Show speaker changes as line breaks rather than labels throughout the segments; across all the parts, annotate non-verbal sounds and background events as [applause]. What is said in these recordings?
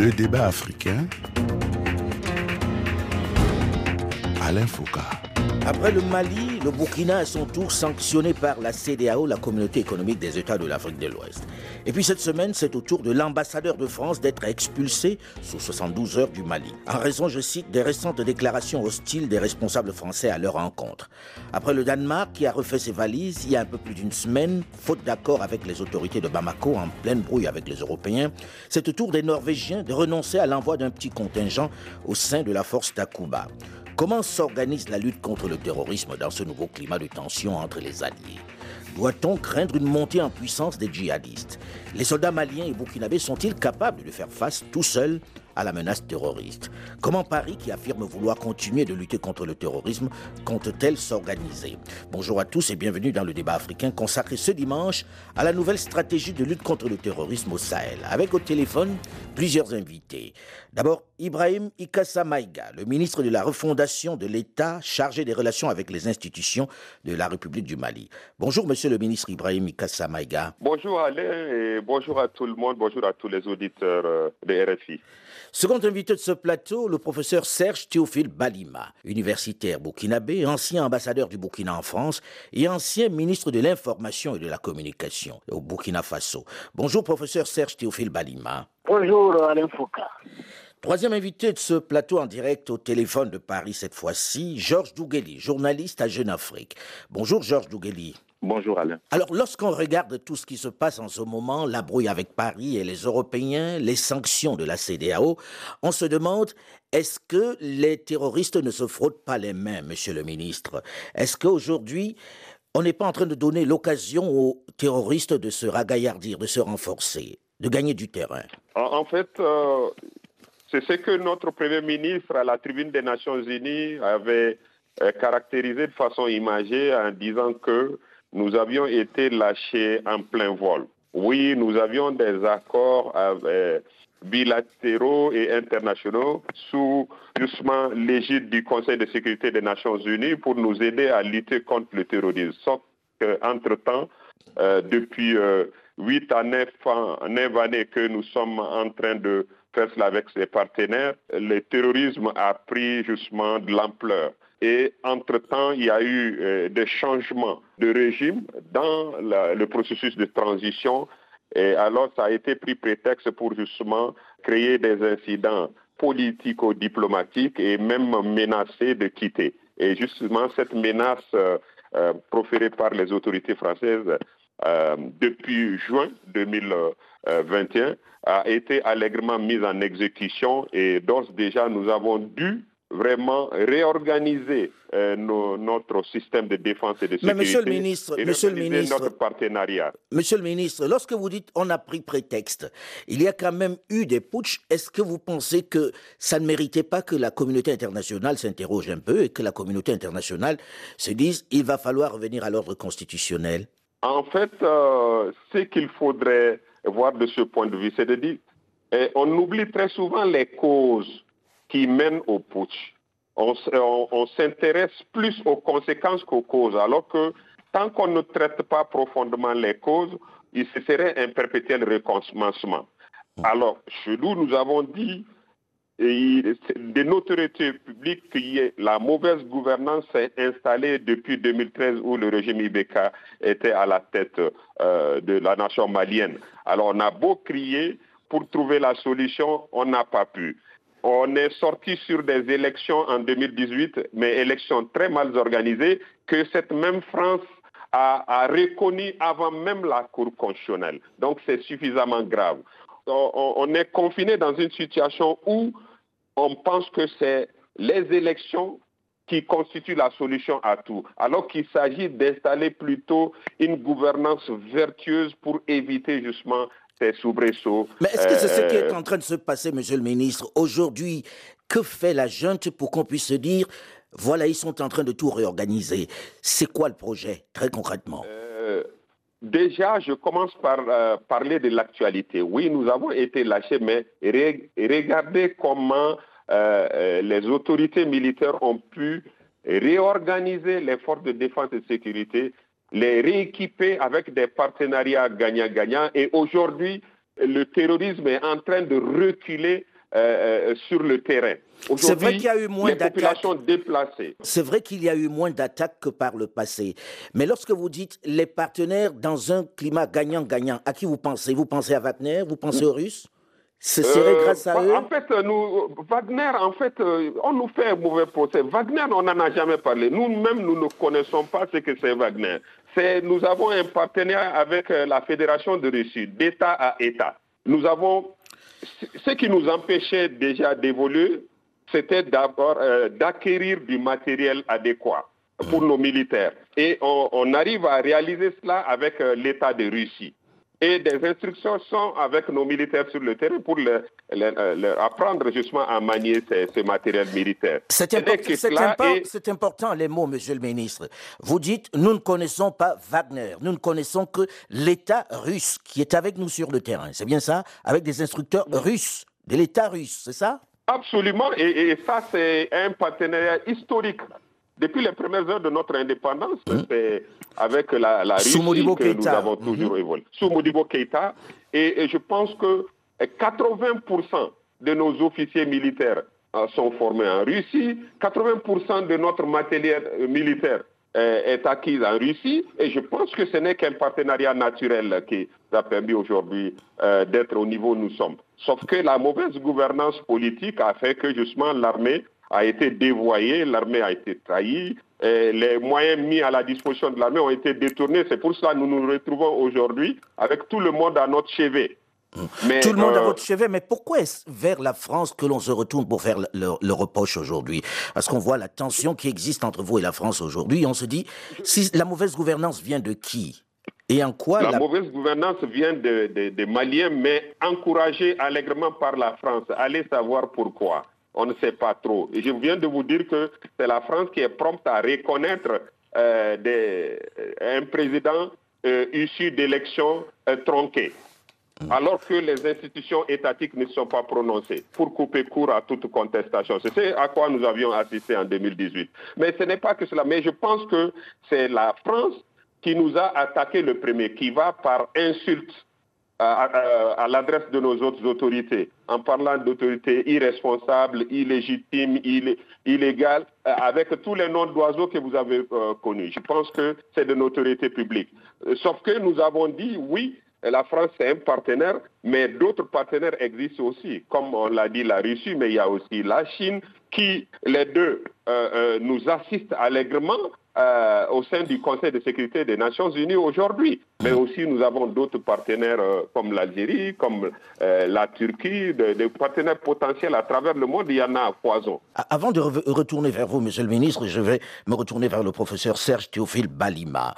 Le débat africain. Alain Foucault.
Après le Mali, le Burkina à son tour sanctionné par la CDAO, la communauté économique des États de l'Afrique de l'Ouest. Et puis cette semaine, c'est au tour de l'ambassadeur de France d'être expulsé sous 72 heures du Mali, en raison, je cite, des récentes déclarations hostiles des responsables français à leur encontre. Après le Danemark qui a refait ses valises il y a un peu plus d'une semaine, faute d'accord avec les autorités de Bamako en pleine brouille avec les Européens, c'est au tour des Norvégiens de renoncer à l'envoi d'un petit contingent au sein de la force Takuba. Comment s'organise la lutte contre le terrorisme dans ce nouveau climat de tension entre les alliés? Doit-on craindre une montée en puissance des djihadistes? Les soldats maliens et burkinabés sont-ils capables de faire face tout seuls à la menace terroriste? Comment Paris, qui affirme vouloir continuer de lutter contre le terrorisme, compte-t-elle s'organiser? Bonjour à tous et bienvenue dans le débat africain consacré ce dimanche à la nouvelle stratégie de lutte contre le terrorisme au Sahel. Avec au téléphone plusieurs invités. D'abord, Ibrahim Ikassa Maïga, le ministre de la refondation de l'État chargé des relations avec les institutions de la République du Mali. Bonjour, monsieur le ministre Ibrahim Ikassa Maïga.
Bonjour Alain et bonjour à tout le monde, bonjour à tous les auditeurs euh, de RFI.
Second invité de ce plateau, le professeur Serge Théophile Balima, universitaire burkinabé, ancien ambassadeur du Burkina en France et ancien ministre de l'Information et de la Communication au Burkina Faso. Bonjour, professeur Serge Théophile Balima.
Bonjour, Alain Foucault.
Troisième invité de ce plateau en direct au téléphone de Paris cette fois-ci, Georges Dougueli, journaliste à Jeune Afrique. Bonjour Georges Dougueli.
Bonjour Alain.
Alors lorsqu'on regarde tout ce qui se passe en ce moment, la brouille avec Paris et les Européens, les sanctions de la CDAO, on se demande est-ce que les terroristes ne se frottent pas les mains, monsieur le ministre? Est-ce qu'aujourd'hui, on n'est pas en train de donner l'occasion aux terroristes de se ragaillardir, de se renforcer, de gagner du terrain?
En, fait, euh, c'est ce que notre Premier ministre à la tribune des Nations Unies avait euh, caractérisé de façon imagée en disant que nous avions été lâchés en plein vol. Oui, nous avions des accords euh, bilatéraux et internationaux sous justement l'égide du Conseil de sécurité des Nations Unies pour nous aider à lutter contre le terrorisme. Sauf qu'entre-temps, euh, depuis huit à neuf, années que nous sommes en train de cela avec ses partenaires, le terrorisme a pris justement de l'ampleur. Et entre-temps, il y a eu euh, des changements de régime dans le processus de transition. Et alors, ça a été pris prétexte pour justement créer des incidents politico-diplomatiques et même menacer de quitter. Et justement, cette menace euh, euh, proférée par les autorités françaises depuis juin 2021 a été allègrement mise en exécution et d'ores déjà nous avons dû vraiment réorganiser euh, notre système de défense et de sécurité.
Mais monsieur le ministre,
et
monsieur le ministre,
notre partenariat.
Monsieur le ministre, lorsque vous dites on a pris prétexte, il y a quand même eu des putsch. Est-ce que vous pensez que ça ne méritait pas que la communauté internationale s'interroge un peu et que la communauté internationale se dise il va falloir revenir à l'ordre constitutionnel?
En fait, euh, ce qu'il faudrait voir de ce point de vue, c'est de dire, et on oublie très souvent les causes qui mènent au putsch. On, s'intéresse plus aux conséquences qu'aux causes, alors que tant qu'on ne traite pas profondément les causes, il se serait un perpétuel recommencement. Alors, chez nous, nous avons dit de notoriété publique que la mauvaise gouvernance s'est installée depuis 2013 où le régime Ibeka était à la tête euh, de la nation malienne. Alors on a beau crier pour trouver la solution, on n'a pas pu. On est sorti sur des élections en 2018, mais élections très mal organisées, que cette même France a, a reconnu avant même la Cour constitutionnelle. Donc c'est suffisamment grave. On, on est confiné dans une situation où on pense que c'est les élections qui constituent la solution à tout, alors qu'il s'agit d'installer plutôt une gouvernance vertueuse pour éviter justement ces soubresauts.
Mais est-ce que c'est ce qui est
euh,
en train de se passer, Monsieur le Ministre Aujourd'hui, que fait la junte pour qu'on puisse se dire, voilà, ils sont en train de tout réorganiser? C'est quoi le projet, très concrètement?
Euh, Déjà, je commence par euh, parler de l'actualité. Oui, nous avons été lâchés, mais regardez comment euh, euh, les autorités militaires ont pu réorganiser les forces de défense et de sécurité, les rééquiper avec des partenariats gagnant-gagnant. Et aujourd'hui, le terrorisme est en train de reculer sur le terrain.
C'est vrai qu'il y a eu moins d'attaques. C'est vrai qu'il y a eu moins d'attaques que par le passé. Mais lorsque vous dites les partenaires dans un climat gagnant-gagnant, à qui vous pensez? Vous pensez à Wagner? Vous pensez aux Russes? Ce serait euh, grâce à
bah,
eux
En fait, nous, Wagner, en fait, euh, on nous fait un mauvais procès. Wagner, on n'en a jamais parlé. Nous-mêmes, nous ne connaissons pas ce que c'est Wagner. Nous avons un partenariat avec euh, la Fédération de Russie, d'État à État. Nous avons... Ce qui nous empêchait déjà d'évoluer, c'était d'abord d'acquérir du matériel adéquat pour nos militaires. Et on, on arrive à réaliser cela avec l'État de Russie et des instructions sont avec nos militaires sur le terrain pour leur, apprendre justement à manier ce, matériel militaire.
C'est important, les mots, monsieur le ministre. Vous dites, nous ne connaissons pas Wagner, nous ne connaissons que l'État russe qui est avec nous sur le terrain. C'est bien ça? Avec des instructeurs russes, de l'État russe, c'est ça?
Absolument, et ça c'est un partenariat historique depuis les premières heures de notre indépendance, mmh. c'est avec la, la Russie que nous avons mmh. toujours évolué. Sous Modibo Keïta. Et, je pense que 80% de nos officiers militaires euh, sont formés en Russie. 80% de notre matériel euh, militaire euh, est acquis en Russie. Et je pense que ce n'est qu'un partenariat naturel qui a permis aujourd'hui d'être au niveau où nous sommes. Sauf que la mauvaise gouvernance politique a fait que justement l'armée a été dévoyée, l'armée a été trahie, les moyens mis à la disposition de l'armée ont été détournés. C'est pour cela que nous nous retrouvons aujourd'hui avec tout le monde à notre chevet.
Mais, tout le monde à euh, votre chevet, mais pourquoi est-ce vers la France que l'on se retourne pour faire le, reproche aujourd'hui? Parce qu'on voit la tension qui existe entre vous et la France aujourd'hui. On se dit, si la mauvaise gouvernance vient de qui? Et en quoi
la, mauvaise gouvernance vient des Maliens, mais encouragée allègrement par la France. Allez savoir pourquoi on ne sait pas trop. Et je viens de vous dire que c'est la France qui est prompte à reconnaître euh, des, euh, un président euh, issu d'élections tronquées, mm. alors que les institutions étatiques ne sont pas prononcées pour couper court à toute contestation. C'est à quoi nous avions assisté en 2018. Mais ce n'est pas que cela. Mais je pense que c'est la France qui nous a attaqué le premier, qui va par insulte à, l'adresse de nos autres autorités, en parlant d'autorités irresponsables, illégitimes, illégales, euh, avec tous les noms d'oiseaux que vous avez euh, connus. Je pense que c'est de notoriété publique. Euh, sauf que nous avons dit, oui, la France est un partenaire, mais d'autres partenaires existent aussi, comme on l'a dit la Russie, mais il y a aussi la Chine, qui les deux nous assistent allègrement euh, au sein du Conseil de sécurité des Nations Unies aujourd'hui. Mais aussi, nous avons d'autres partenaires euh, comme l'Algérie, comme euh, la Turquie, des partenaires potentiels à travers le monde. Il y en a à poison.
Avant de retourner vers vous, Monsieur le Ministre, je vais me retourner vers le professeur Serge Théophile Balima.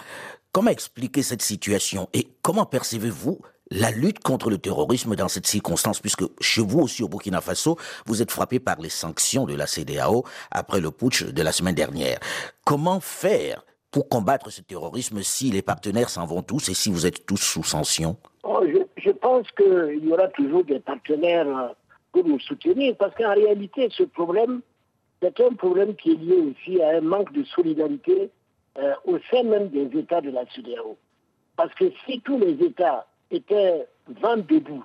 Comment expliquer cette situation et comment percevez-vous la lutte contre le terrorisme dans cette circonstance, puisque chez vous aussi au Burkina Faso, vous êtes frappé par les sanctions de la CDAO après le putsch de la semaine dernière. Comment faire pour combattre ce terrorisme si les partenaires s'en vont tous et si vous êtes tous sous sanction?
Oh, je, pense qu'il y aura toujours des partenaires euh, pour nous soutenir, parce qu'en réalité, ce problème, c'est un problème qui est lié aussi à un manque de solidarité euh, au sein même des États de la CDAO. Parce que si tous les États était vent debout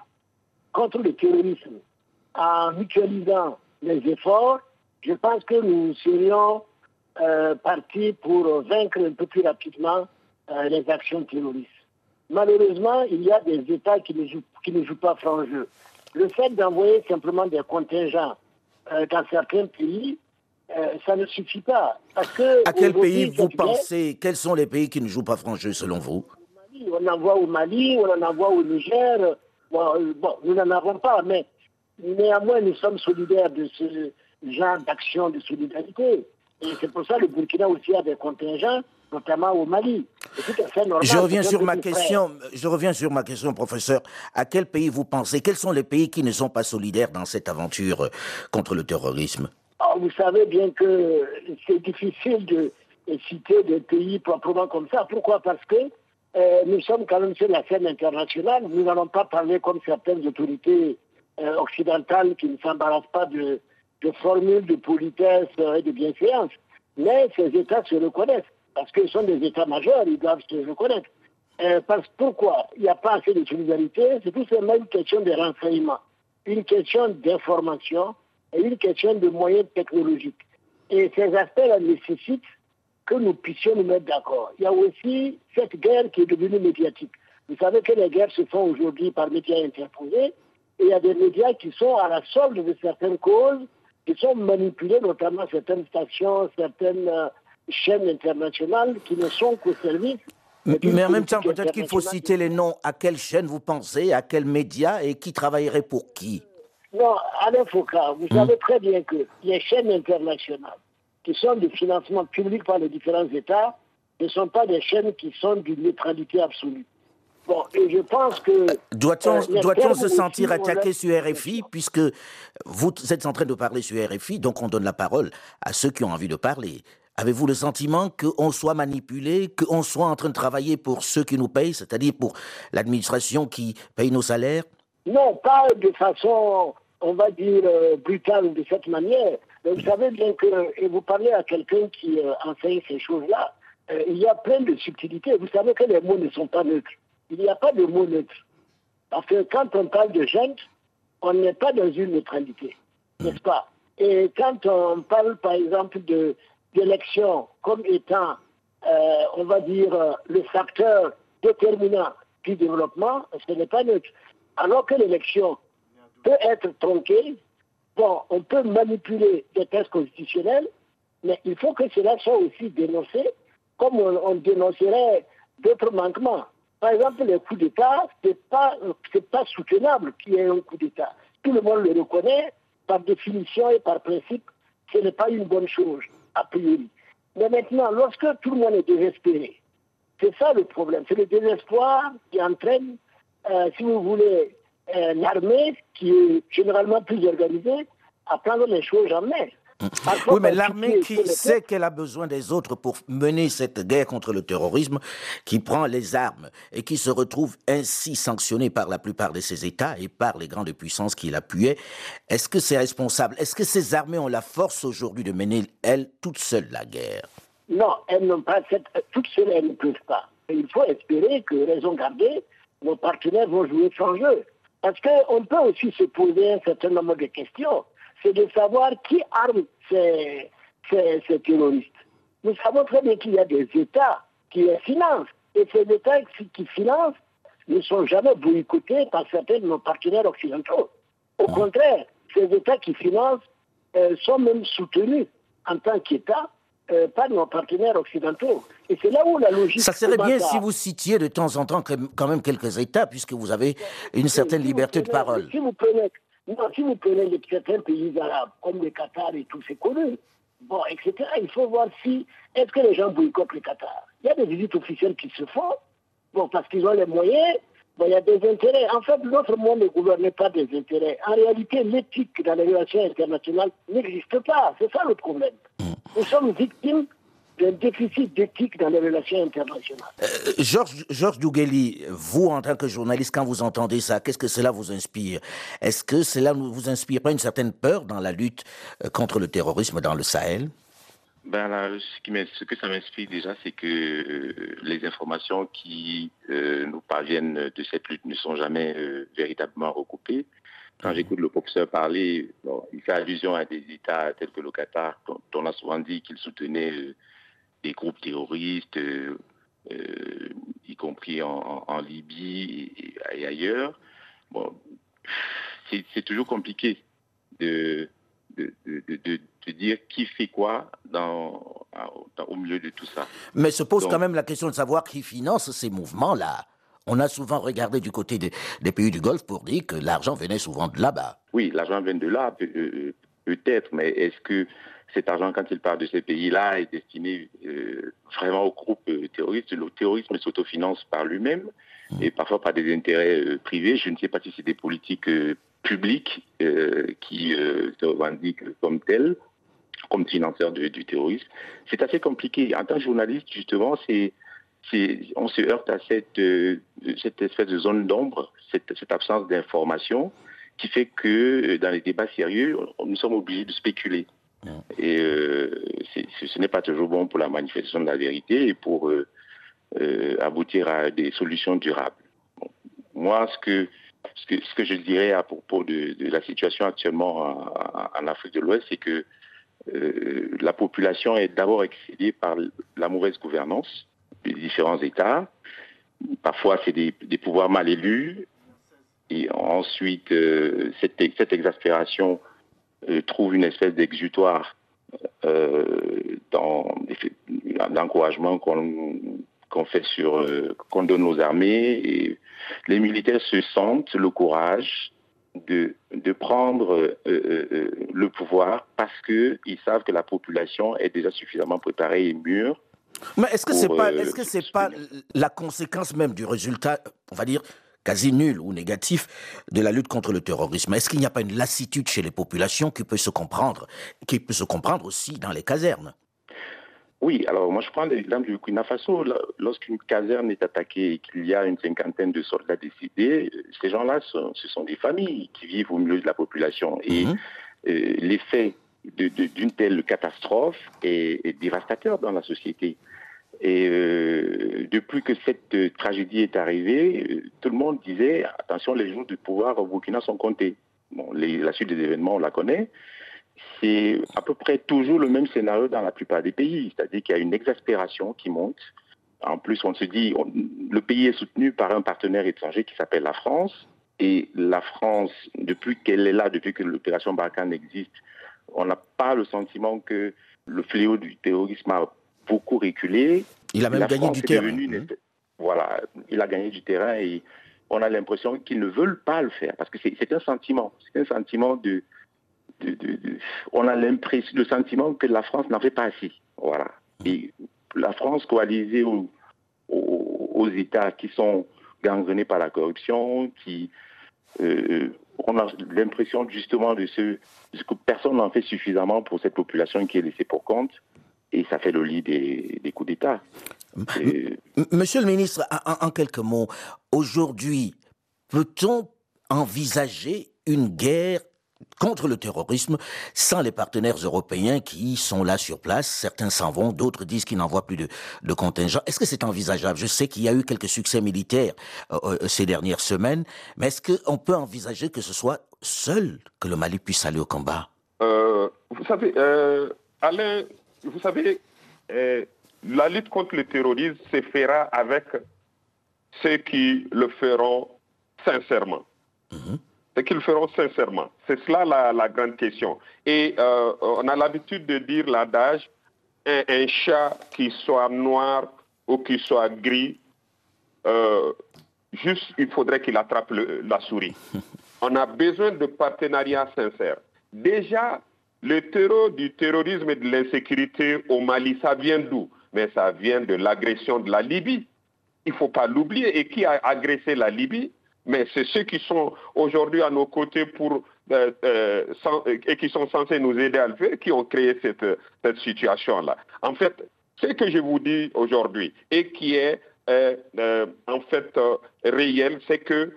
contre le terrorisme en mutualisant les efforts, je pense que nous serions euh, partis pour vaincre un peu plus rapidement euh, les actions terroristes. Malheureusement, il y a des États qui ne jouent, qui ne jouent pas franc jeu. Le fait d'envoyer simplement des contingents euh, dans certains pays, ça ne suffit pas. Parce que
à quel pays vous pensez, quels sont les pays qui ne jouent pas franc jeu selon vous?
On en voit au Mali, on en voit au Niger. Bon, euh, nous n'en avons pas, mais néanmoins, nous sommes solidaires de ce genre d'action de solidarité. Et c'est pour ça que le Burkina aussi a des contingents, notamment au Mali.
je reviens sur ma question, je reviens sur ma question, professeur. À quel pays vous pensez? Quels sont les pays qui ne sont pas solidaires dans cette aventure contre le terrorisme?
Oh, Vous savez bien que c'est difficile de citer des pays proprement comme ça. Pourquoi? Parce que euh, nous sommes quand même sur la scène internationale. Nous n'allons pas parler comme certaines autorités euh, occidentales qui ne s'embarrassent pas de, formules de politesse et de bienséance. Mais ces États se reconnaissent, parce qu'ils sont des États majeurs, ils doivent se reconnaître. Euh, parce pourquoi? Il n'y a pas assez de solidarité C'est tout simplement une question de renseignement. une question d'information et une question de moyens technologiques. Et ces aspects-là nécessitent que nous puissions nous mettre d'accord. Il y a aussi cette guerre qui est devenue médiatique. Vous savez que les guerres se font aujourd'hui par médias interposés et il y a des médias qui sont à la solde de certaines causes, qui sont manipulés, notamment certaines stations, certaines euh, chaînes internationales qui ne sont qu'au service.
Mais en même temps, peut-être qu'il faut citer les noms. À quelle chaîne vous pensez, à quels médias et qui travaillerait pour qui?
Non, Alain Foucault, vous savez hmm. très bien que les chaînes internationales qui sont de financement public par les différents États ne sont pas des chaînes qui sont d'une neutralité absolue. Bon, et je pense que.
Doit-on euh, doit se sentir attaqué sur RFI, puisque vous êtes en train de parler sur RFI, donc on donne la parole à ceux qui ont envie de parler. Avez-vous le sentiment qu'on soit manipulé, qu'on soit en train de travailler pour ceux qui nous payent, c'est-à-dire pour l'administration qui paye nos salaires?
Non, pas de façon, on va dire, euh, brutale de cette manière. Vous savez bien que, et vous parlez à quelqu'un qui euh, enseigne ces choses-là, euh, il y a plein de subtilités. Vous savez que les mots ne sont pas neutres. Il n'y a pas de mots neutres. Parce que quand on parle de gente, on n'est pas dans une neutralité, n'est-ce pas? Et quand on parle, par exemple, de l'élection comme étant, euh, on va dire, le facteur déterminant du développement, ce n'est pas neutre. Alors que l'élection peut être tronquée, bon, on peut manipuler des tests constitutionnels, mais il faut que cela soit aussi dénoncé, comme on, dénoncerait d'autres manquements. Par exemple, les coups d'État, ce n'est pas, pas soutenable qu'il y ait un coup d'État. Tout le monde le reconnaît, par définition et par principe, ce n'est pas une bonne chose a priori. Mais maintenant, lorsque tout le monde est désespéré, c'est ça le problème. C'est le désespoir qui entraîne, euh, si vous voulez, euh, l'armée, qui est généralement plus organisée, à prendre les choses en main
oui, mais l'armée qui sait qu'elle a besoin des autres pour mener cette guerre contre le terrorisme, qui prend les armes et qui se retrouve ainsi sanctionnée par la plupart de ses États et par les grandes puissances qui l'appuyaient, est-ce que c'est responsable? Est-ce que ces armées ont la force aujourd'hui de mener, elles, toutes seules la guerre?
Non, elles n'ont pas cette... Toutes seules, elles ne peuvent pas. il faut espérer que, raison gardée, nos partenaires vont jouer son jeu. Parce qu'on peut aussi se poser un certain nombre de questions c'est de savoir qui arme ces, terroristes. Nous savons très bien qu'il y a des États qui les financent. Et ces États qui financent ne sont jamais boycottés par certains de nos partenaires occidentaux. Au contraire, ces États qui financent euh, sont même soutenus en tant qu'États euh, par nos partenaires occidentaux. Et c'est là où la logique.
Ça serait bien si vous citiez de temps en temps quand même quelques États, puisque vous avez une certaine liberté de parole.
Si vous prenez non, si vous prenez certains pays arabes, comme le Qatar et tout, c'est connu. Bon, etc. Il faut voir si, est-ce que les gens boycottent le Qatar? Il y a des visites officielles qui se font, bon, parce qu'ils ont les moyens, bon, il y a des intérêts. En fait, notre monde ne gouverne pas des intérêts. En réalité, l'éthique dans les relations internationales n'existe pas. C'est ça le problème. Mm. Nous sommes victimes d'un déficit d'éthique dans les relations internationales. Euh,
Georges George Dougueli, vous, en tant que journaliste, quand vous entendez ça, qu'est-ce que cela vous inspire? Est-ce que cela ne vous inspire pas une certaine peur dans la lutte euh, contre le terrorisme dans le Sahel?
Ben ce, qui ce, que ça m'inspire déjà, c'est que euh, les informations qui nous parviennent de cette lutte ne sont jamais véritablement recoupées. Quand j'écoute le professeur parler, il fait allusion à des États tels que le Qatar, dont, on a souvent dit qu'il soutenait des groupes terroristes, euh, euh, y compris en, Libye et, ailleurs. Bon, c'est toujours compliqué de, de, de, dire qui fait quoi dans, au milieu de tout ça.
Mais se pose quand même la question de savoir qui finance ces mouvements-là. On a souvent regardé du côté des, pays du Golfe pour dire que l'argent venait souvent de là-bas.
Oui, l'argent vient de là, euh, peut-être, mais est-ce que cet argent, quand il part de ces pays-là, est destiné euh, vraiment aux groupes euh, terroristes. Le terrorisme s'autofinance par lui-même mmh. et parfois par des intérêts euh, privés. Je ne sais pas si c'est des politiques publiques qui se revendiquent comme telles, comme financeurs du terrorisme. C'est assez compliqué. En tant que journaliste, justement, c'est on se heurte à cette, cette espèce de zone d'ombre, cette, cette, absence d'information qui fait que dans les débats sérieux, nous sommes obligés de spéculer. Et euh, ce n'est pas toujours bon pour la manifestation de la vérité et pour euh, euh, aboutir à des solutions durables. moi, ce que ce que, ce que je dirais à propos de, la situation actuellement en, Afrique de l'Ouest, c'est que euh, la population est d'abord excédée par la mauvaise gouvernance des différents États. Parfois, c'est des, pouvoirs mal élus. Et ensuite, euh, cette, exaspération euh, trouve une espèce d'exutoire dans l'encouragement qu'on fait sur, qu'on donne aux armées. Et les militaires se sentent le courage de, de prendre euh, euh, euh, le pouvoir parce qu'ils savent que la population est déjà suffisamment préparée et mûre.
Mais est-ce que ce n'est pas, est -ce que c'est pas la conséquence même du résultat, on va dire, quasi nul ou négatif de la lutte contre le terrorisme? Est-ce qu'il n'y a pas une lassitude chez les populations qui peut se comprendre, qui peut se comprendre aussi dans les casernes?
Oui, alors moi je prends l'exemple du Burkina Faso. Lorsqu'une caserne est attaquée et qu'il y a une cinquantaine de soldats décédés, ces gens-là, ce sont des familles qui vivent au milieu de la population. Et mhm. euh, l'effet d'une telle catastrophe est, dévastateur dans la société. Et euh, depuis que cette tragédie est arrivée, euh, tout le monde disait attention, les jours du pouvoir au Burkina sont comptés. Bon, la suite des événements, on la connaît c'est à peu près toujours le même scénario dans la plupart des pays, c'est-à-dire qu'il y a une exaspération qui monte. En plus, on se dit, le pays est soutenu par un partenaire étranger qui s'appelle la France, et la France, depuis qu'elle est là, depuis que l'opération Barkhane existe, on n'a pas le sentiment que le fléau du terrorisme a beaucoup reculé.
Il a même gagné du terrain. Mmh.
Voilà, il a gagné du terrain et on a l'impression qu'ils ne veulent pas le faire parce que c'est un sentiment, c'est un sentiment de, on a l'impression, le sentiment que la France n'en fait pas assez. Voilà. Et la France coalisée aux, États qui sont gangrenés par la corruption, qui euh, on a l'impression justement de ce que personne n'en fait suffisamment pour cette population qui est laissée pour compte, et ça fait le lit des, coups d'État.
Monsieur le ministre, en quelques mots, aujourd'hui, peut-on envisager une guerre contre le terrorisme sans les partenaires européens qui sont là sur place. Certains s'en vont, d'autres disent qu'ils n'envoient plus de, de contingents. Est-ce que c'est envisageable? Je sais qu'il y a eu quelques succès militaires euh, euh, ces dernières semaines, mais est-ce qu'on peut envisager que ce soit seul que le Mali puisse aller au combat?
Euh, Vous savez, Alain, vous savez, la lutte contre le terrorisme se fera avec ceux qui le feront sincèrement. Mhm c'est qu'ils le feront sincèrement. C'est cela la, grande question. Et euh, on a l'habitude de dire l'adage, un, chat qui soit noir ou qui soit gris, euh, juste il faudrait qu'il attrape la souris. [laughs] On a besoin de partenariats sincères. Déjà, le terreau du terrorisme et de l'insécurité au Mali, ça vient d'où? Mais ça vient de l'agression de la Libye. Il ne faut pas l'oublier. Et qui a agressé la Libye? Mais c'est ceux qui sont aujourd'hui à nos côtés pour, euh, euh, et qui sont censés nous aider à le faire qui ont créé cette, cette situation-là. En fait, ce que je vous dis aujourd'hui et qui est euh, en fait réel, c'est que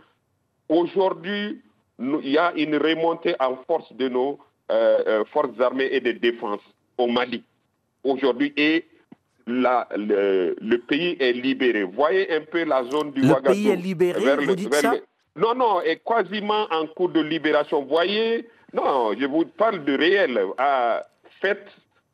aujourd'hui, il y a une remontée en force de nos forces armées et de défense au Mali. Aujourd'hui, et le, pays est libéré. Voyez un peu la zone du
Le pays est libéré, vous dites ça
Non, non, est quasiment en cours de libération. Voyez, non, je vous parle de réel. Ah, faites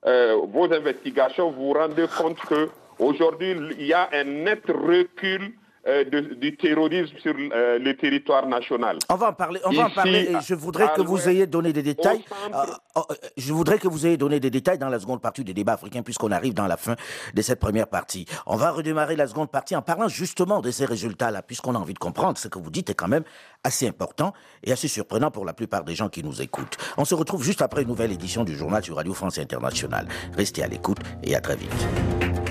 euh, vos investigations, vous vous rendez compte qu'aujourd'hui, il y a un net recul euh, du terrorisme sur euh, le territoire national.
On va en parler. On va en parler. je voudrais que vous ayez donné des détails. Euh, je voudrais que vous ayez donné des détails dans la seconde partie du débat africain, puisqu'on arrive dans la fin de cette première partie. On va redémarrer la seconde partie en parlant justement de ces résultats-là, puisqu'on a envie de comprendre ce que vous dites est quand même assez important et assez surprenant pour la plupart des gens qui nous écoutent. On se retrouve juste après une nouvelle édition du journal sur Radio France Internationale. Restez à l'écoute et à très vite.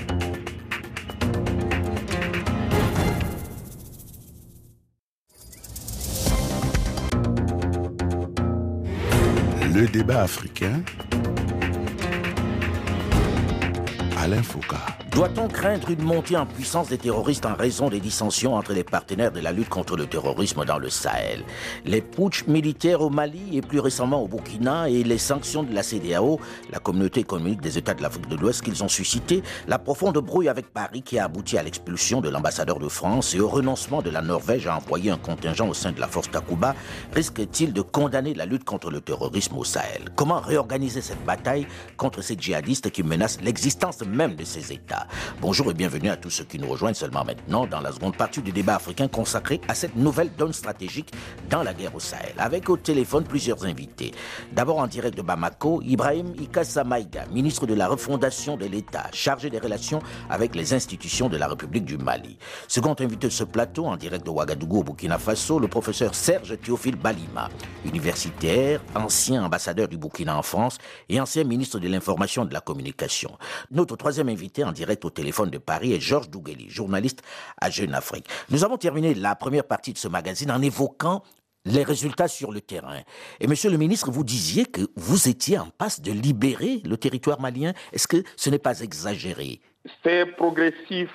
Le débat africain, Alain Foucault.
Doit-on craindre une montée en puissance des terroristes en raison des dissensions entre les partenaires de la lutte contre le terrorisme dans le Sahel? Les putsch militaires au Mali et plus récemment au Burkina et les sanctions de la CDAO, la communauté économique des États de l'Afrique de l'Ouest qu'ils ont suscité, la profonde brouille avec Paris qui a abouti à l'expulsion de l'ambassadeur de France et au renoncement de la Norvège à envoyer un contingent au sein de la force Takuba risque-t-il de condamner la lutte contre le terrorisme au Sahel? Comment réorganiser cette bataille contre ces djihadistes qui menacent l'existence même de ces États? Bonjour et bienvenue à tous ceux qui nous rejoignent seulement maintenant dans la seconde partie du débat africain consacré à cette nouvelle donne stratégique dans la guerre au Sahel. Avec au téléphone plusieurs invités. D'abord en direct de Bamako, Ibrahim Ikassa Maïga, ministre de la refondation de l'État, chargé des relations avec les institutions de la République du Mali. Second invité de ce plateau, en direct de Ouagadougou au Burkina Faso, le professeur Serge Théophile Balima, universitaire, ancien ambassadeur du Burkina en France et ancien ministre de l'Information et de la Communication. Notre troisième invité en direct au téléphone de Paris est Georges Dougueli, journaliste à Jeune Afrique. Nous avons terminé la première partie de ce magazine en évoquant les résultats sur le terrain. Et monsieur le ministre, vous disiez que vous étiez en passe de libérer le territoire malien. Est-ce que ce n'est pas exagéré?
C'est progressif.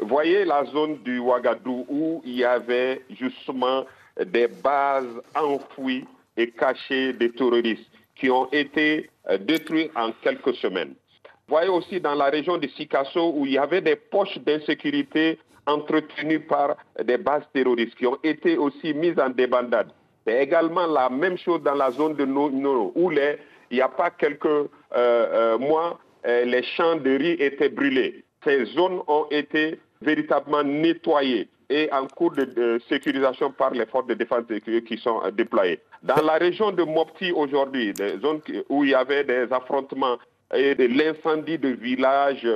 Voyez la zone du Ouagadou où il y avait justement des bases enfouies et cachées des terroristes qui ont été détruites en quelques semaines. Voyez aussi dans la région de Sikasso où il y avait des poches d'insécurité entretenues par des bases terroristes qui ont été aussi mises en débandade. C'est également la même chose dans la zone de Nono où il n'y a pas quelques euh, euh, mois, euh, les champs de riz étaient brûlés. Ces zones ont été véritablement nettoyées et en cours de, sécurisation par les forces de défense qui sont déployées. Dans la région de Mopti aujourd'hui, des zones où il y avait des affrontements et de l'incendie de villages.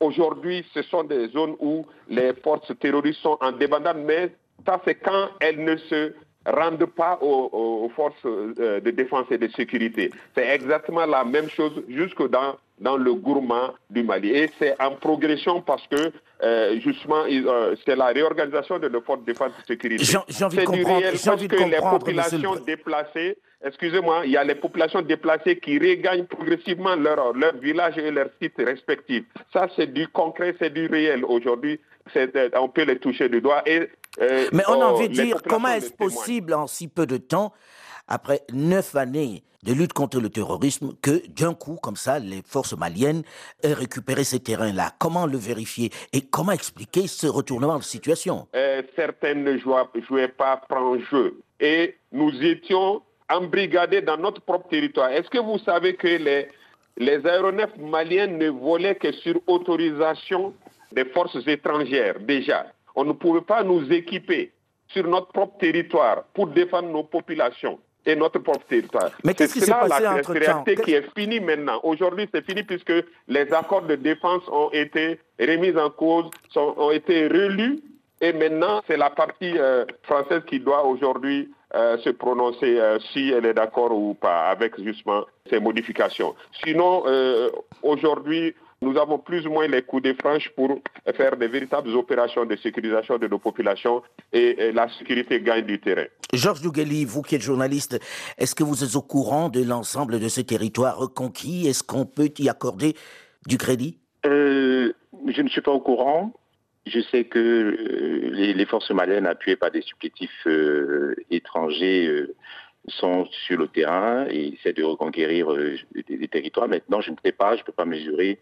Aujourd'hui, ce sont des zones où les forces terroristes sont en débandade, mais ça, c'est quand elles ne se rendent pas aux, forces euh, de défense et de sécurité. C'est exactement la même chose jusque dans, dans le gourmand du Mali. Et c'est en progression parce que, euh, justement, euh, c'est la réorganisation de nos forces de défense et de sécurité.
C'est du réel parce que
les populations déplacées excusez-moi, il y a les populations déplacées qui regagnent progressivement leur, leur village et leurs sites respectifs. Ça, c'est du concret, c'est du réel. Aujourd'hui, euh, on peut les toucher du doigt. Et,
euh, Mais on a envie de dire, comment est-ce possible en si peu de temps, après neuf années de lutte contre le terrorisme, que d'un coup, comme ça, les forces maliennes aient récupéré ces terrains-là Comment le vérifier Et comment expliquer ce retournement de situation?
Euh, Certaines ne jouaient, pas franc jeu. Et nous étions embrigadés dans notre propre territoire. Est-ce que vous savez que les, les aéronefs maliens ne volaient que sur autorisation des forces étrangères déjà? On ne pouvait pas nous équiper sur notre propre territoire pour défendre nos populations et notre propre territoire.
Mais qu'est-ce qui s'est passé entre temps
qui est fini maintenant. Aujourd'hui, c'est fini puisque les accords de défense ont été remis en cause, ont été relus et maintenant, c'est la partie euh, française qui doit aujourd'hui euh, se prononcer euh, si elle est d'accord ou pas avec justement ces modifications. Sinon, aujourd'hui, nous avons plus ou moins les coups de franche pour faire des véritables opérations de sécurisation de nos populations et, la sécurité gagne du terrain.
Georges Dougali, vous qui êtes journaliste, est-ce que vous êtes au courant de l'ensemble de ces territoires reconquis? Est-ce qu'on peut y accorder du crédit?
Je ne suis pas au courant. Je sais que euh, les, forces maliennes appuyées par des supplétifs euh, étrangers euh, sont sur le terrain et essaient de reconquérir des, territoires. Maintenant, je ne sais pas, je ne peux pas mesurer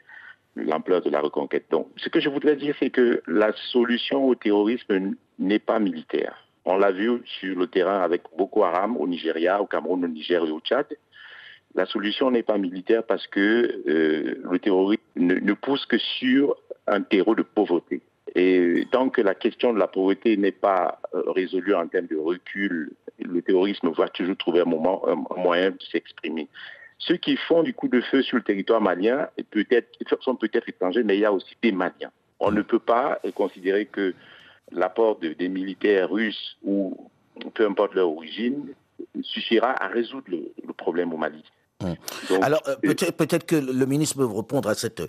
l'ampleur de la reconquête. Donc, ce que je voudrais dire, c'est que la solution au terrorisme n'est pas militaire. On l'a vu sur le terrain avec Boko Haram au Nigeria, au Cameroun, au Niger et au Tchad. La solution n'est pas militaire parce que le terrorisme ne pousse que sur un terreau de pauvreté. Et tant que la question de la pauvreté n'est pas euh, résolue en termes de recul, le terrorisme va toujours trouver un, moment, un moyen de s'exprimer. Ceux qui font du coup de feu sur le territoire malien peut sont peut-être étrangers, mais il y a aussi des Maliens. On ne peut pas considérer que l'apport des militaires russes ou peu importe leur origine suffira à résoudre le, problème au Mali.
Hum. Alors euh, peut-être que le ministre peut répondre à cette,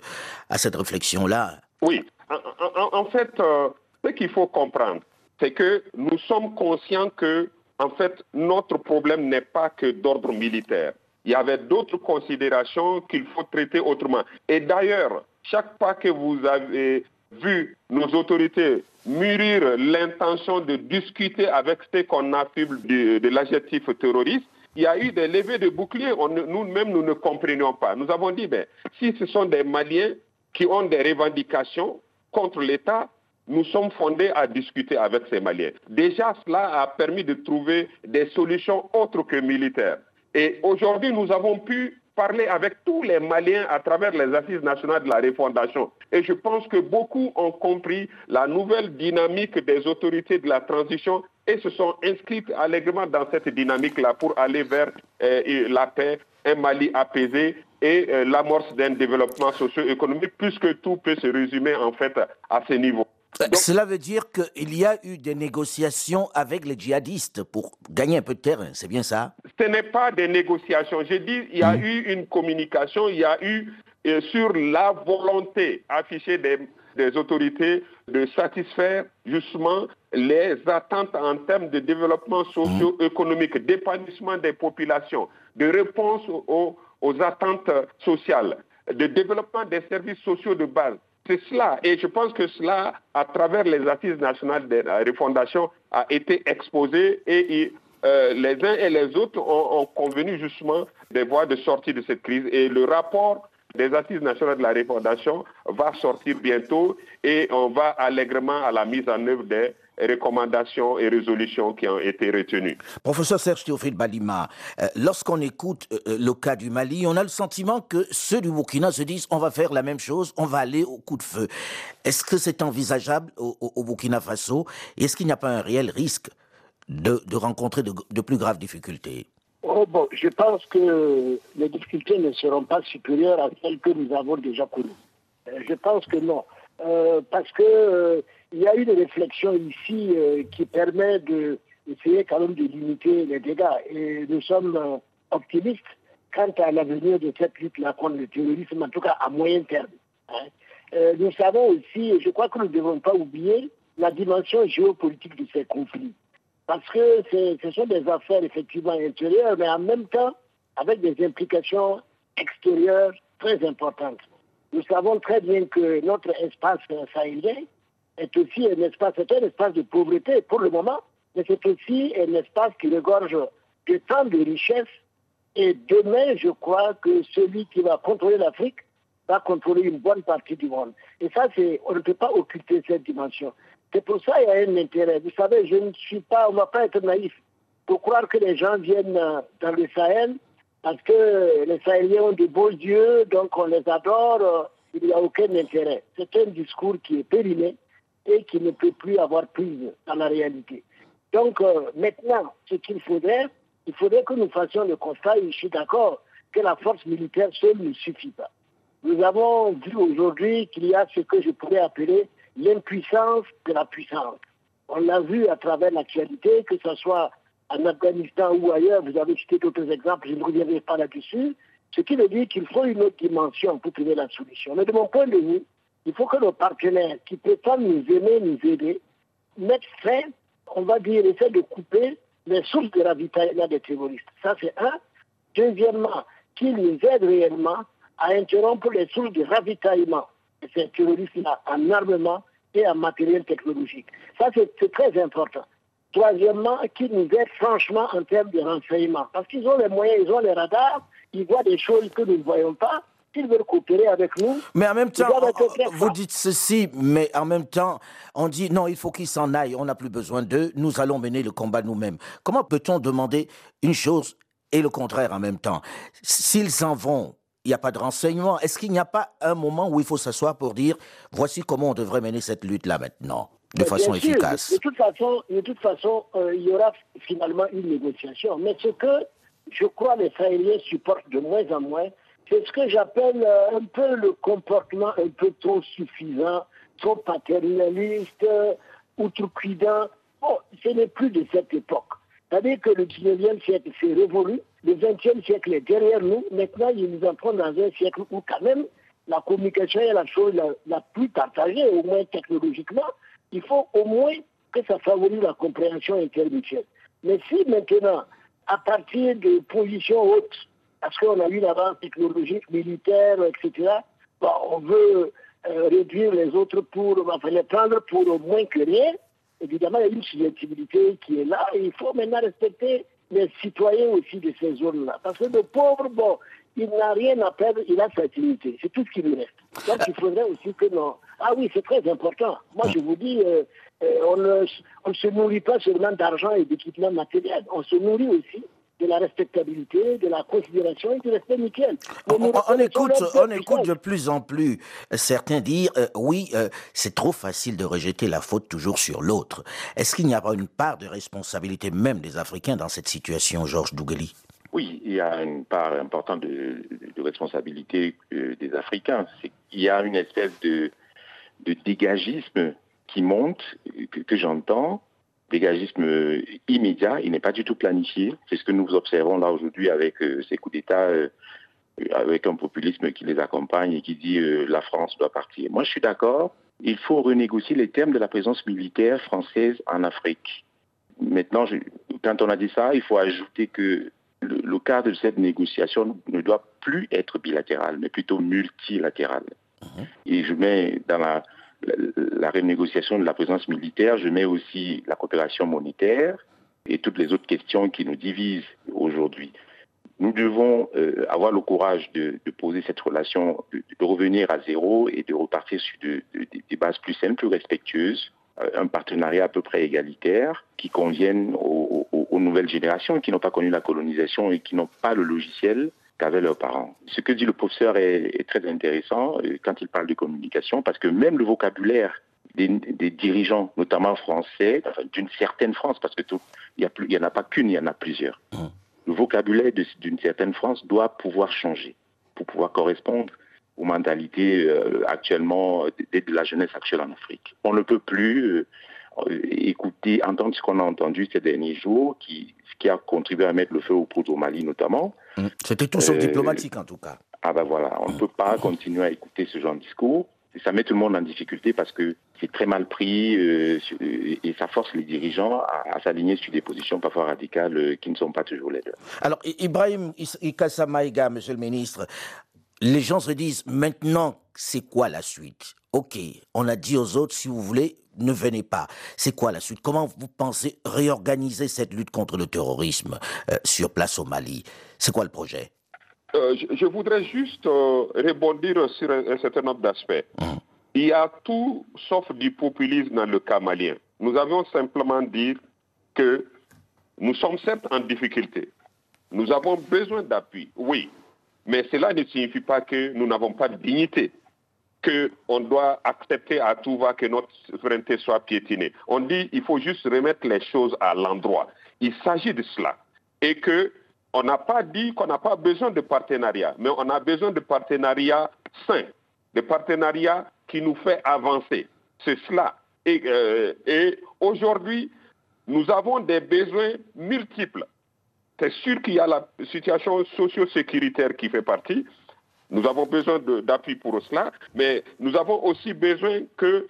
à cette réflexion-là.
Oui, en, fait, euh, ce qu'il faut comprendre, c'est que nous sommes conscients que, en fait, notre problème n'est pas que d'ordre militaire. Il y avait d'autres considérations qu'il faut traiter autrement. Et d'ailleurs, chaque fois que vous avez vu nos autorités mûrir l'intention de discuter avec ceux qu'on affuble de, de l'adjectif terroriste, il y a eu des levées de boucliers. Nous-mêmes, nous ne comprenions pas. Nous avons dit, ben, si ce sont des Maliens qui ont des revendications contre l'État, nous sommes fondés à discuter avec ces Maliens. Déjà, cela a permis de trouver des solutions autres que militaires. Et aujourd'hui, nous avons pu parler avec tous les Maliens à travers les assises nationales de la refondation. Et je pense que beaucoup ont compris la nouvelle dynamique des autorités de la transition et se sont inscrits allègrement dans cette dynamique-là pour aller vers euh, la paix, un Mali apaisé et euh, l'amorce d'un développement socio-économique, puisque tout peut se résumer en fait à ce niveau.
Cela veut dire qu'il y a eu des négociations avec les djihadistes pour gagner un peu de terrain, c'est bien ça?
Ce n'est pas des négociations. J'ai dit il y a hmm. eu une communication, il y a eu euh, sur la volonté affichée des, des, autorités de satisfaire justement les attentes en termes de développement socio-économique, d'épanouissement des populations, de réponse aux, aux attentes sociales, de développement des services sociaux de base. C'est cela. Et je pense que cela, à travers les assises nationales de la refondation, a été exposé et euh, les uns et les autres ont, ont, convenu justement des voies de sortie de cette crise. Et le rapport des assises nationales de la refondation va sortir bientôt et on va allègrement à la mise en œuvre des recommandations et résolutions qui ont été retenues.
Professeur Serge Théophile Balima, euh, lorsqu'on écoute euh, euh, le cas du Mali, on a le sentiment que ceux du Burkina se disent on va faire la même chose, on va aller au coup de feu. Est-ce que c'est envisageable au, au, Burkina Faso? Est-ce qu'il n'y a pas un réel risque de, de rencontrer de, de, plus graves difficultés?
Oh, bon, Je pense que les difficultés ne seront pas supérieures à celles que nous avons déjà connues. Je pense que non. Euh, parce que euh, il y a une réflexion ici euh, qui permet d'essayer quand même de limiter les dégâts. Et nous sommes optimistes quant à l'avenir de cette lutte-là contre le terrorisme, en tout cas à moyen terme. Hein. nous savons aussi, je crois que nous ne devons pas oublier la dimension géopolitique de ces conflits. Parce que ce sont des affaires effectivement intérieures, mais en même temps avec des implications extérieures très importantes. Nous savons très bien que notre espace sahélien est aussi un espace, un espace de pauvreté pour le moment, mais c'est aussi un espace qui regorge de tant de richesses. Et demain, je crois que celui qui va contrôler l'Afrique va contrôler une bonne partie du monde. Et ça, on ne peut pas occulter cette dimension. C'est pour ça qu'il y a un intérêt. Vous savez, je ne suis pas, on ne va pas être naïf pour croire que les gens viennent dans le Sahel parce que les Sahéliens ont de beaux yeux, donc on les adore, il n'y a aucun intérêt. C'est un discours qui est périmé et qui ne peut plus avoir prise dans la réalité. Donc euh, maintenant, ce qu'il faudrait, il faudrait que nous fassions le constat, et je suis d'accord, que la force militaire seule ne suffit pas. Nous avons vu aujourd'hui qu'il y a ce que je pourrais appeler l'impuissance de la puissance. On l'a vu à travers l'actualité, que ce soit en Afghanistan ou ailleurs, vous avez cité d'autres exemples, je ne reviendrai pas là-dessus, ce qui veut dire qu'il faut une autre dimension pour trouver la solution. Mais de mon point de vue, il faut que nos partenaires qui prétendent nous aimer, nous aider, mettent fin, on va dire, essaient de couper les sources de ravitaillement des terroristes. Ça, c'est un. Deuxièmement, qu'ils nous aident réellement à interrompre les sources de ravitaillement de ces terroristes-là en armement et en matériel technologique. Ça, c'est très important. Troisièmement, qu'ils nous aident franchement en termes de renseignement. Parce qu'ils ont les moyens, ils ont les radars, ils voient des choses que nous ne voyons pas. S'ils veulent coopérer avec nous.
Mais en même temps, vous dites ceci, mais en même temps, on dit non, il faut qu'ils s'en aillent, on n'a plus besoin d'eux, nous allons mener le combat nous-mêmes. Comment peut-on demander une chose et le contraire en même temps? S'ils s'en vont, il n'y a pas de renseignement. Est-ce qu'il n'y a pas un moment où il faut s'asseoir pour dire voici comment on devrait mener cette lutte-là maintenant de façon efficace?
De, toute façon, de toute façon euh, il y aura finalement une négociation. Mais ce que je crois les Israéliens supportent de moins en moins, c'est ce que j'appelle euh, un peu le comportement un peu trop suffisant, trop paternaliste, euh, outrecuidant. Bon, ce n'est plus de cette époque. C'est-à-dire que le 19e siècle s'est révolu, le 20e siècle est derrière nous. Maintenant, il nous entrons dans un siècle où quand même la communication est la chose la, plus partagée, au moins technologiquement il faut au moins que ça favorise la compréhension intermutuelle. Mais si maintenant, à partir de positions hautes, parce qu'on a eu l'avance technologique, militaire, etc., on veut euh, réduire les autres pour, enfin les prendre pour au moins que rien. Évidemment, il y a une subjectivité qui est là et il faut maintenant respecter les citoyens aussi de ces zones-là. Parce que le pauvre, bon, il n'a rien à perdre, il a sa dignité. C'est tout ce qui lui reste. Donc il faudrait aussi que non. Ah oui, c'est très important. Moi, je vous dis, euh, euh, on, ne, on, se nourrit pas seulement d'argent et d'équipements matériels. On se nourrit aussi de la respectabilité, de la considération et du respect mutuel.
On, on, écoute, on écoute de plus en plus certains dire euh, oui, euh, c'est trop facile de rejeter la faute toujours sur l'autre. Est-ce qu'il n'y a pas une part de responsabilité même des Africains dans cette situation, Georges Dougali
Oui, il y a une part importante de, de responsabilité euh, des Africains. Il y a une espèce de, de dégagisme qui monte, que, que j'entends, dégagisme immédiat, il n'est pas du tout planifié. C'est ce que nous observons là aujourd'hui avec euh, ces coups d'État, euh, avec un populisme qui les accompagne et qui dit euh, la France doit partir. Moi, je suis d'accord. Il faut renégocier les termes de la présence militaire française en Afrique. Maintenant, je, quand on a dit ça, il faut ajouter que le, le, cadre de cette négociation ne doit plus être bilatéral, mais plutôt multilatéral. Mmh. Et je mets dans la la renégociation de la présence militaire, je mets aussi la coopération monétaire et toutes les autres questions qui nous divisent aujourd'hui. Nous devons euh, avoir le courage de, poser cette relation, de, revenir à zéro et de repartir sur de, des bases plus saines, plus respectueuses, euh, un partenariat à peu près égalitaire qui convienne aux nouvelles générations qui n'ont pas connu la colonisation et qui n'ont pas le logiciel qu'avaient leurs parents. Ce que dit le professeur est, est, très intéressant quand il parle de communication, parce que même le vocabulaire des, des dirigeants, notamment français, enfin, d'une certaine France, parce que tout, il n'y en a pas qu'une, il y en a plusieurs. Mmh. Le vocabulaire d'une certaine France doit pouvoir changer pour pouvoir correspondre aux mentalités euh, actuellement de, de, la jeunesse actuelle en Afrique. On ne peut plus euh, écouter, entendre ce qu'on a entendu ces derniers jours, qui, qui a contribué à mettre le feu au poudre au Mali notamment.
C'était tout sauf euh, diplomatique en tout cas.
Ah ben voilà, on ne peut pas continuer à écouter ce genre de discours. Et ça met tout le monde en difficulté parce que c'est très mal pris euh, et ça force les dirigeants à, à s'aligner sur des positions parfois radicales euh, qui ne sont pas toujours les leurs.
Alors, Ibrahim Issa Maïga, monsieur le ministre, les gens se disent maintenant, c'est quoi la suite? Ok, on a dit aux autres, si vous voulez, ne venez pas. C'est quoi la suite? Comment vous pensez réorganiser cette lutte contre le terrorisme euh, sur place au Mali? C'est quoi le projet?
Euh, je, je, voudrais juste euh, rebondir sur un, un certain nombre d'aspects. Mmh. Il y a tout sauf du populisme dans le cas malien. Nous avons simplement dit que nous sommes certes en difficulté. Nous avons besoin d'appui, oui, mais cela ne signifie pas que nous n'avons pas de dignité qu'on doit accepter à tout va que notre souveraineté soit piétinée. On dit qu'il faut juste remettre les choses à l'endroit. Il s'agit de cela. Et que on n'a pas dit qu'on n'a pas besoin de partenariat, mais on a besoin de partenariats sains, de partenariats qui nous fait avancer. C'est cela. Et, euh, et aujourd'hui, nous avons des besoins multiples. C'est sûr qu'il y a la situation socio-sécuritaire qui fait partie, nous avons besoin d'appui pour cela, mais nous avons aussi besoin que,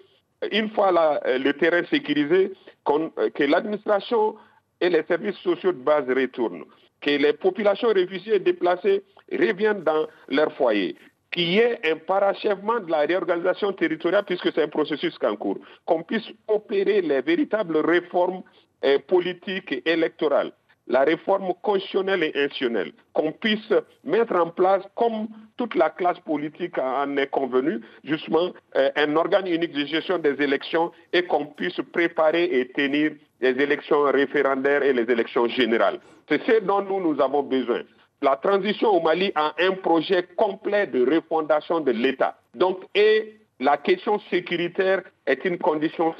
une fois la, le terrain sécurisé, que l'administration et les services sociaux de base retournent, que les populations réfugiées et déplacées reviennent dans leur foyer, qu'il y ait un parachèvement de la réorganisation territoriale, puisque c'est un processus en cours, qu'on puisse opérer les véritables réformes eh, politiques et électorales la réforme constitutionnelle et institutionnelle, qu'on puisse mettre en place, comme toute la classe politique en est convenue, justement euh, un organe unique de gestion des élections et qu'on puisse préparer et tenir les élections référendaires et les élections générales. C'est ce dont nous, nous avons besoin. La transition au Mali a un projet complet de refondation de l'État. Donc, et la question sécuritaire est une condition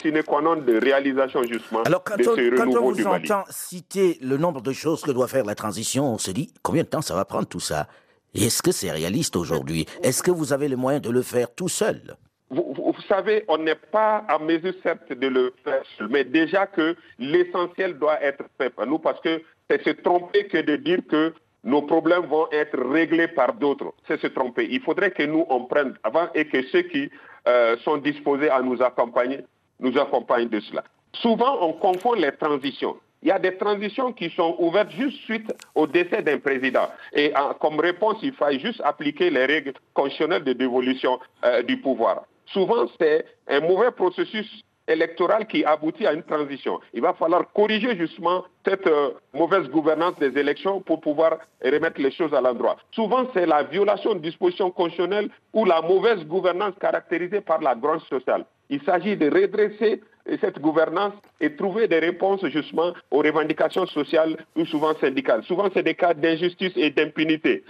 sine qua non de réalisation justement
Alors, quand
de
on,
ce
quand
renouveau
on vous
du Mali.
entend citer le nombre de choses que doit faire la transition, on se dit combien de temps ça va prendre tout ça? Est-ce que c'est réaliste aujourd'hui? Est-ce que vous avez les moyens de le faire tout seul?
Vous, vous, vous, savez, on n'est pas à mesure certes de le faire seul, mais déjà que l'essentiel doit être fait par nous parce que c'est se tromper que de dire que nos problèmes vont être réglés par d'autres. C'est se tromper. Il faudrait que nous, on prenne avant et que ceux qui euh, sont disposés à nous accompagner, nous accompagnent de cela. Souvent, on confond les transitions. il y a des transitions qui sont ouvertes juste suite au décès d'un président. Et comme réponse, il faut juste appliquer les règles constitutionnelles de dévolution euh, du pouvoir. Souvent, c'est un mauvais processus électoral qui aboutit à une transition. Il va falloir corriger justement cette euh, mauvaise gouvernance des élections pour pouvoir remettre les choses à l'endroit. Souvent, c'est la violation de dispositions constitutionnelles ou la mauvaise gouvernance caractérisée par la grange sociale. Il s'agit de redresser cette gouvernance et trouver des réponses justement aux revendications sociales ou souvent syndicales. Souvent, c'est des cas d'injustice et d'impunité.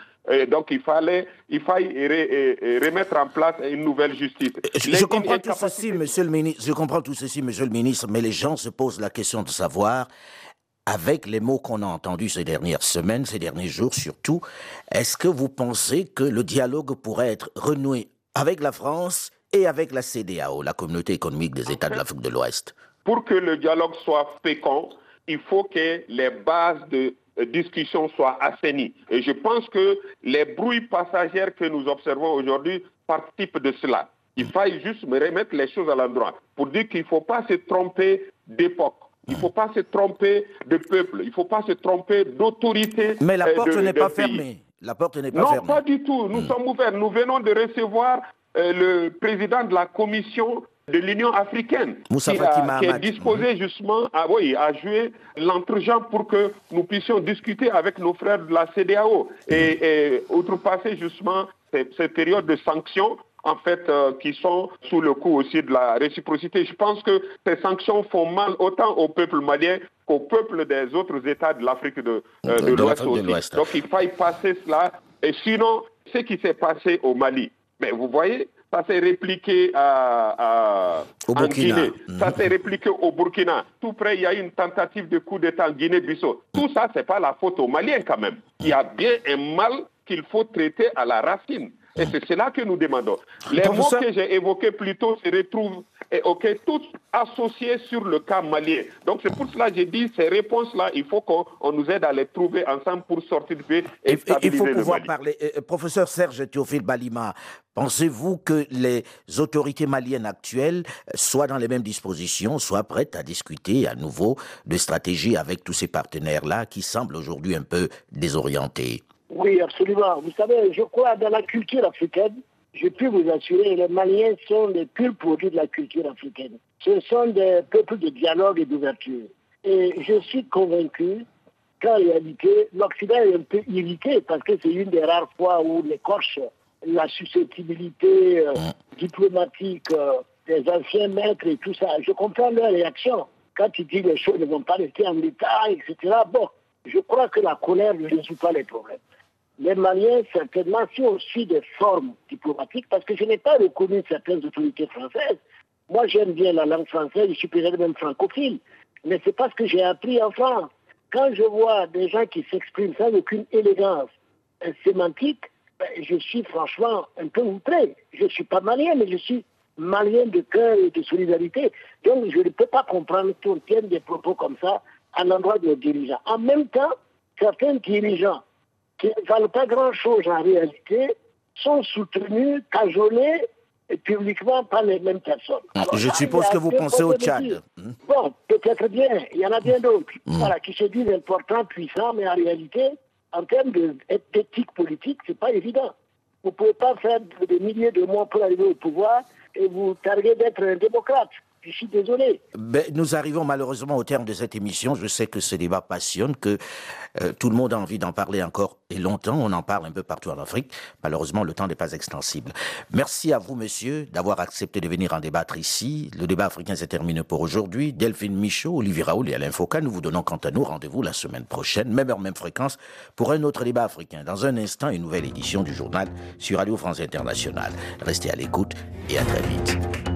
Donc, il fallait, il faille remettre en place une nouvelle justice.
Je, comprends tout ceci, monsieur le ministre. Je comprends tout ceci, monsieur le ministre, mais les gens se posent la question de savoir avec les mots qu'on a entendus ces dernières semaines, ces derniers jours surtout, est-ce que vous pensez que le dialogue pourrait être renoué avec la France et avec la CDAO, la communauté économique des États de l'Afrique de l'Ouest?
Pour que le dialogue soit fécond, il faut que les bases de discussion soient assainies. Et je pense que les bruits passagères que nous observons aujourd'hui participent de cela. Il faille juste me remettre les choses à l'endroit pour dire qu'il ne faut pas se tromper d'époque. Il ne faut pas se tromper de peuple. Il ne faut pas se tromper d'autorité.
Mais la porte n'est pas fermée. La porte n'est pas
non,
fermée.
Non, pas du tout. Nous hmm. sommes ouverts. Nous venons de recevoir euh, le président de la commission de l'Union africaine
qui,
qui, est disposé justement à, oui, à jouer l'entregent pour que nous puissions discuter avec nos frères de la CDAO et, et outrepasser justement cette, période de sanctions en fait, euh, qui sont sous le coup aussi de la réciprocité. Je pense que ces sanctions font mal autant au peuple malien qu'au peuple des autres États de l'Afrique de, euh, de l'Ouest aussi. Donc il faille passer cela. Et sinon, ce qui s'est passé au Mali, mais vous voyez, ça s'est répliqué à,
en Guinée,
ça s'est répliqué au Burkina. Tout près, il y a une tentative de coup d'État en Guinée-Bissau. Tout ça, ce n'est pas la faute aux Maliens quand même. Il y a bien un mal qu'il faut traiter à la racine. Et c'est cela que nous demandons. Les mots que j'ai évoqués plus tôt se retrouvent, et, ok, tous associés sur le cas malien. Donc c'est pour cela que j'ai dit, ces réponses-là, il faut qu'on nous aide à les trouver ensemble pour sortir de paix et,
Il faut pouvoir parler. Euh, professeur Serge Théophile Balima, pensez-vous que les autorités maliennes actuelles soient dans les mêmes dispositions, soient prêtes à discuter à nouveau de stratégie avec tous ces partenaires-là qui semblent aujourd'hui un peu désorientés?
Oui, absolument. Vous savez, je crois dans la culture africaine, je peux vous assurer, les Maliens sont les purs produits de la culture africaine. Ce sont des peuples de dialogue et d'ouverture. Et je suis convaincu qu'en réalité, l'Occident est un peu irrité parce que c'est une des rares fois où l'écorche, la susceptibilité euh, diplomatique euh, des anciens maîtres et tout ça. Je comprends leur réaction quand ils disent les choses ne vont pas rester en l'état, etc. Bon, je crois que la colère ne résout pas les problèmes les Maliens, certainement, si on suit des formes diplomatiques, parce que je n'ai pas reconnu certaines autorités françaises. Moi, j'aime bien la langue française, je suis peut-être même francophile, mais c'est parce que j'ai appris en France. Quand je vois des gens qui s'expriment sans aucune élégance sémantique, ben, je suis franchement un peu outré. Je ne suis pas malien, mais je suis malien de cœur et de solidarité. Donc, je ne peux pas comprendre qu'on tienne des propos comme ça à l'endroit de nos dirigeants. En même temps, certains dirigeants qui ne valent pas grand-chose en réalité, sont soutenus, cajolés publiquement par les mêmes personnes.
Ah, je suppose que vous pensez au Tchad.
Hmm. Bon, peut-être bien, il y en a bien d'autres hmm. voilà, qui se disent importants, puissants, mais en réalité, en termes d'éthique politique, ce n'est pas évident. Vous ne pouvez pas faire des milliers de mois pour arriver au pouvoir et vous targuer d'être un démocrate. Je suis désolé.
Nous arrivons malheureusement au terme de cette émission. Je sais que ce débat passionne, que euh, tout le monde a envie d'en parler encore et longtemps. On en parle un peu partout en Afrique. Malheureusement, le temps n'est pas extensible. Merci à vous, monsieur, d'avoir accepté de venir en débattre ici. Le débat africain s'est terminé pour aujourd'hui. Delphine Michaud, Olivier Raoul et Alain Foucault, nous vous donnons quant à nous rendez-vous la semaine prochaine, même heure, même fréquence, pour un autre débat africain. Dans un instant, une nouvelle édition du journal sur Radio France Internationale. Restez à l'écoute et à très vite.